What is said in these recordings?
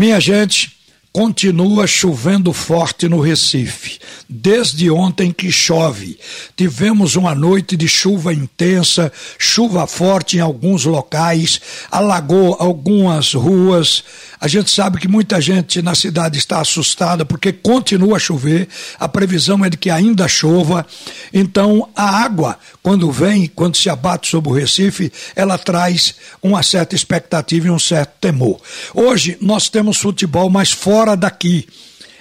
Minha gente, continua chovendo forte no Recife. Desde ontem que chove. Tivemos uma noite de chuva intensa, chuva forte em alguns locais, alagou algumas ruas. A gente sabe que muita gente na cidade está assustada porque continua a chover. A previsão é de que ainda chova. Então, a água, quando vem, quando se abate sobre o Recife, ela traz uma certa expectativa e um certo temor. Hoje nós temos futebol mais fora daqui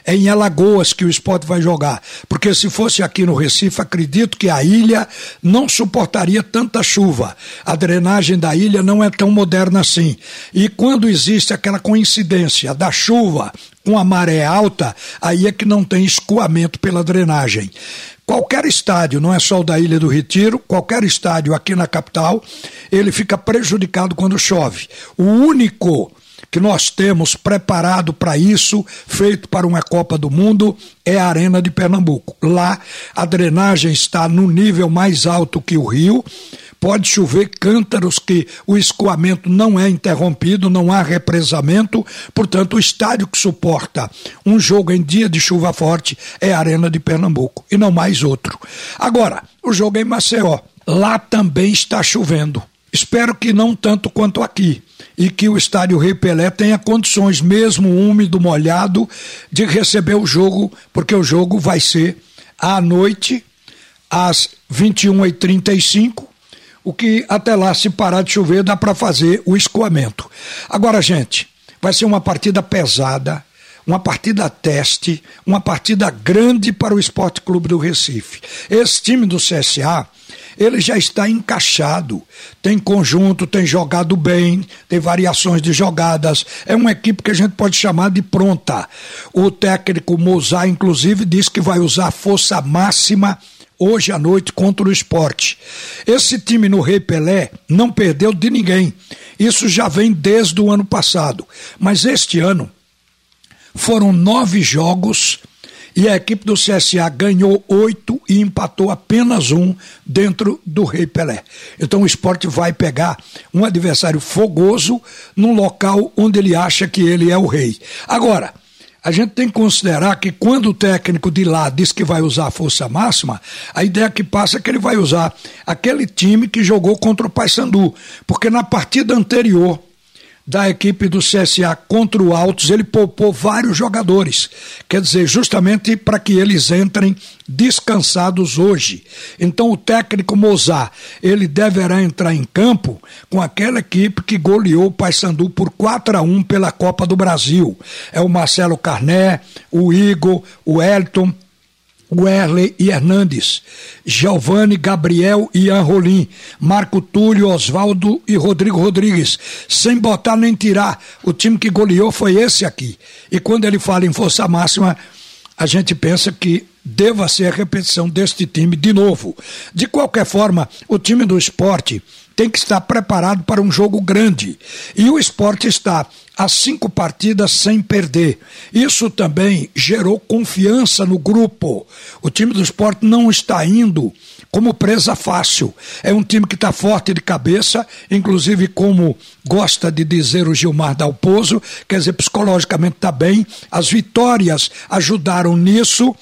é em Alagoas que o esporte vai jogar. Porque se fosse aqui no Recife, acredito que a ilha não suportaria tanta chuva. A drenagem da ilha não é tão moderna assim. E quando existe aquela coincidência da chuva com a maré alta, aí é que não tem escoamento pela drenagem. Qualquer estádio, não é só o da Ilha do Retiro, qualquer estádio aqui na capital, ele fica prejudicado quando chove. O único que nós temos preparado para isso, feito para uma Copa do Mundo, é a Arena de Pernambuco. Lá a drenagem está no nível mais alto que o rio. Pode chover cântaros que o escoamento não é interrompido, não há represamento, portanto, o estádio que suporta um jogo em dia de chuva forte é a Arena de Pernambuco e não mais outro. Agora, o jogo é em Maceió. Lá também está chovendo. Espero que não tanto quanto aqui e que o estádio Rei Pelé tenha condições, mesmo úmido, molhado, de receber o jogo, porque o jogo vai ser à noite, às 21h35, o que até lá, se parar de chover, dá para fazer o escoamento. Agora, gente, vai ser uma partida pesada, uma partida teste, uma partida grande para o Esporte Clube do Recife. Esse time do CSA ele já está encaixado. Tem conjunto, tem jogado bem, tem variações de jogadas. É uma equipe que a gente pode chamar de pronta. O técnico Mozart, inclusive, diz que vai usar força máxima hoje à noite contra o esporte. Esse time no Rei Pelé não perdeu de ninguém. Isso já vem desde o ano passado. Mas este ano foram nove jogos e a equipe do CSA ganhou oito e empatou apenas um dentro do Rei Pelé. Então o esporte vai pegar um adversário fogoso num local onde ele acha que ele é o rei. Agora, a gente tem que considerar que quando o técnico de lá diz que vai usar a força máxima, a ideia que passa é que ele vai usar aquele time que jogou contra o Paysandu, porque na partida anterior da equipe do CSA contra o Altos, ele poupou vários jogadores. Quer dizer, justamente para que eles entrem descansados hoje. Então o técnico Mozart, ele deverá entrar em campo com aquela equipe que goleou o Paysandu por 4 a 1 pela Copa do Brasil. É o Marcelo Carné, o Igor, o Elton, Werley e Hernandes, Giovanni, Gabriel e Rolim, Marco Túlio, Oswaldo e Rodrigo Rodrigues, sem botar nem tirar. O time que goleou foi esse aqui. E quando ele fala em força máxima, a gente pensa que deva ser a repetição deste time de novo. De qualquer forma, o time do esporte tem que estar preparado para um jogo grande. E o esporte está a cinco partidas sem perder. Isso também gerou confiança no grupo. O time do esporte não está indo como presa fácil. É um time que está forte de cabeça, inclusive como gosta de dizer o Gilmar Dalpozo, quer dizer, psicologicamente está bem. As vitórias ajudaram nisso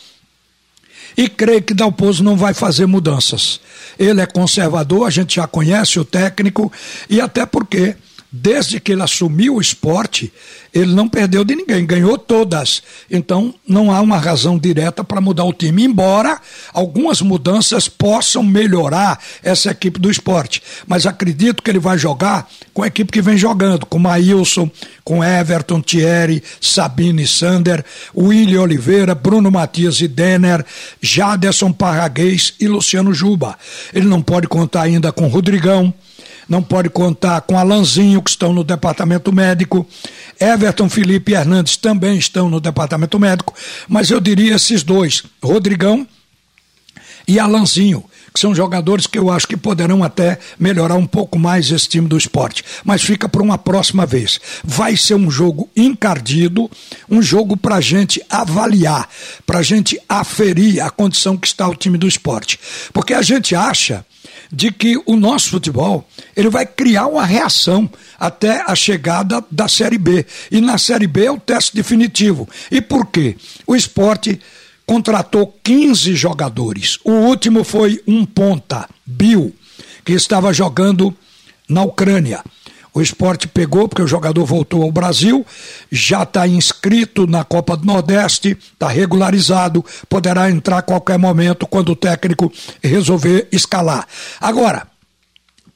e creio que Dalpozo não vai fazer mudanças. Ele é conservador, a gente já conhece o técnico, e até porque desde que ele assumiu o esporte, ele não perdeu de ninguém, ganhou todas. Então, não há uma razão direta para mudar o time, embora algumas mudanças possam melhorar essa equipe do esporte. Mas acredito que ele vai jogar com a equipe que vem jogando, com Maílson, com Everton, Thierry, Sabine Sander, William Oliveira, Bruno Matias e Denner, Jaderson Parraguês e Luciano Juba. Ele não pode contar ainda com Rodrigão não pode contar com Alanzinho, que estão no departamento médico. Everton Felipe Hernandes também estão no departamento médico. Mas eu diria esses dois, Rodrigão e Alanzinho, que são jogadores que eu acho que poderão até melhorar um pouco mais esse time do esporte. Mas fica para uma próxima vez. Vai ser um jogo encardido, um jogo para a gente avaliar, para a gente aferir a condição que está o time do esporte. Porque a gente acha de que o nosso futebol ele vai criar uma reação até a chegada da Série B. E na Série B é o teste definitivo. E por quê? O esporte contratou 15 jogadores. O último foi um ponta, Bill, que estava jogando na Ucrânia. O esporte pegou, porque o jogador voltou ao Brasil, já está inscrito na Copa do Nordeste, está regularizado, poderá entrar a qualquer momento quando o técnico resolver escalar. Agora,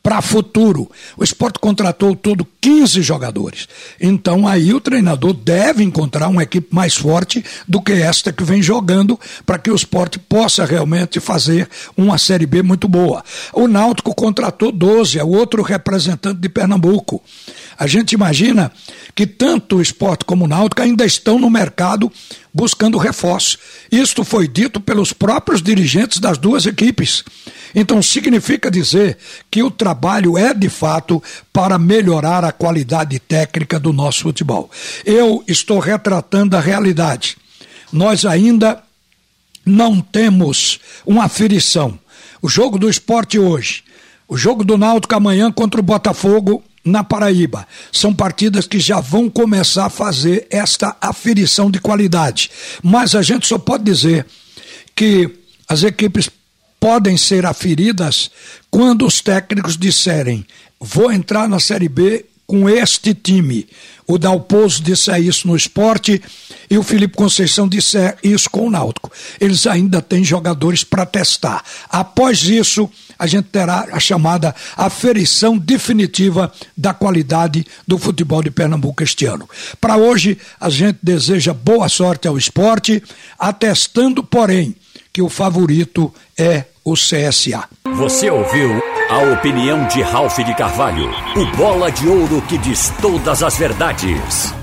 para futuro. O esporte contratou todo 15 jogadores. Então aí o treinador deve encontrar uma equipe mais forte do que esta que vem jogando para que o esporte possa realmente fazer uma Série B muito boa. O Náutico contratou 12, é o outro representante de Pernambuco. A gente imagina que tanto o esporte como o Náutico ainda estão no mercado buscando reforço. Isto foi dito pelos próprios dirigentes das duas equipes. Então significa dizer que o trabalho é de fato para melhorar a qualidade técnica do nosso futebol. Eu estou retratando a realidade. Nós ainda não temos uma aferição. O jogo do esporte hoje, o jogo do Náutico amanhã contra o Botafogo na Paraíba. São partidas que já vão começar a fazer esta aferição de qualidade. Mas a gente só pode dizer que as equipes podem ser aferidas quando os técnicos disserem: vou entrar na Série B com este time. O Dalpozo disse isso no esporte e o Felipe Conceição disse isso com o Náutico. Eles ainda têm jogadores para testar. Após isso, a gente terá a chamada aferição definitiva da qualidade do futebol de Pernambuco este ano. Para hoje, a gente deseja boa sorte ao esporte, atestando, porém, que o favorito é o CSA. Você ouviu a opinião de Ralph de Carvalho, o bola de ouro que diz todas as verdades.